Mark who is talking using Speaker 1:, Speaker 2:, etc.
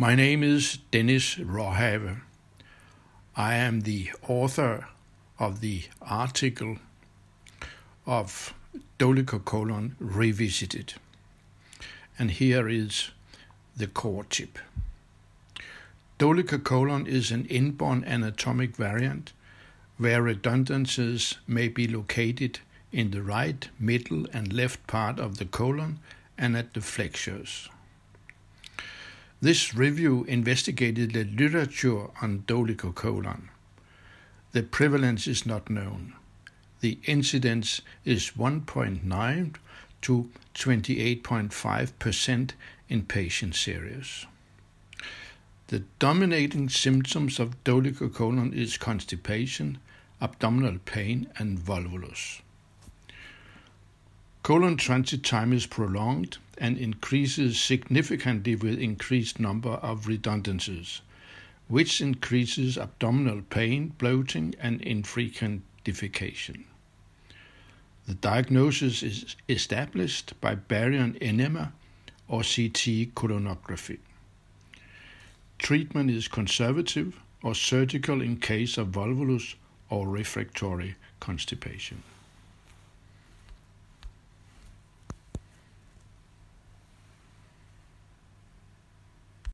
Speaker 1: My name is Dennis Raahave. I am the author of the article of Dolichocolon Revisited. And here is the core tip. Dolichocolon is an inborn anatomic variant where redundancies may be located in the right, middle, and left part of the colon and at the flexures. This review investigated the literature on dolichocolon. The prevalence is not known. The incidence is 1.9 to 28.5% in patient series. The dominating symptoms of dolichocolon is constipation, abdominal pain, and volvulus. Colon transit time is prolonged and increases significantly with increased number of redundancies, which increases abdominal pain, bloating, and infrequent defecation. The diagnosis is established by barium enema or CT colonography. Treatment is conservative or surgical in case of volvulus or refractory constipation.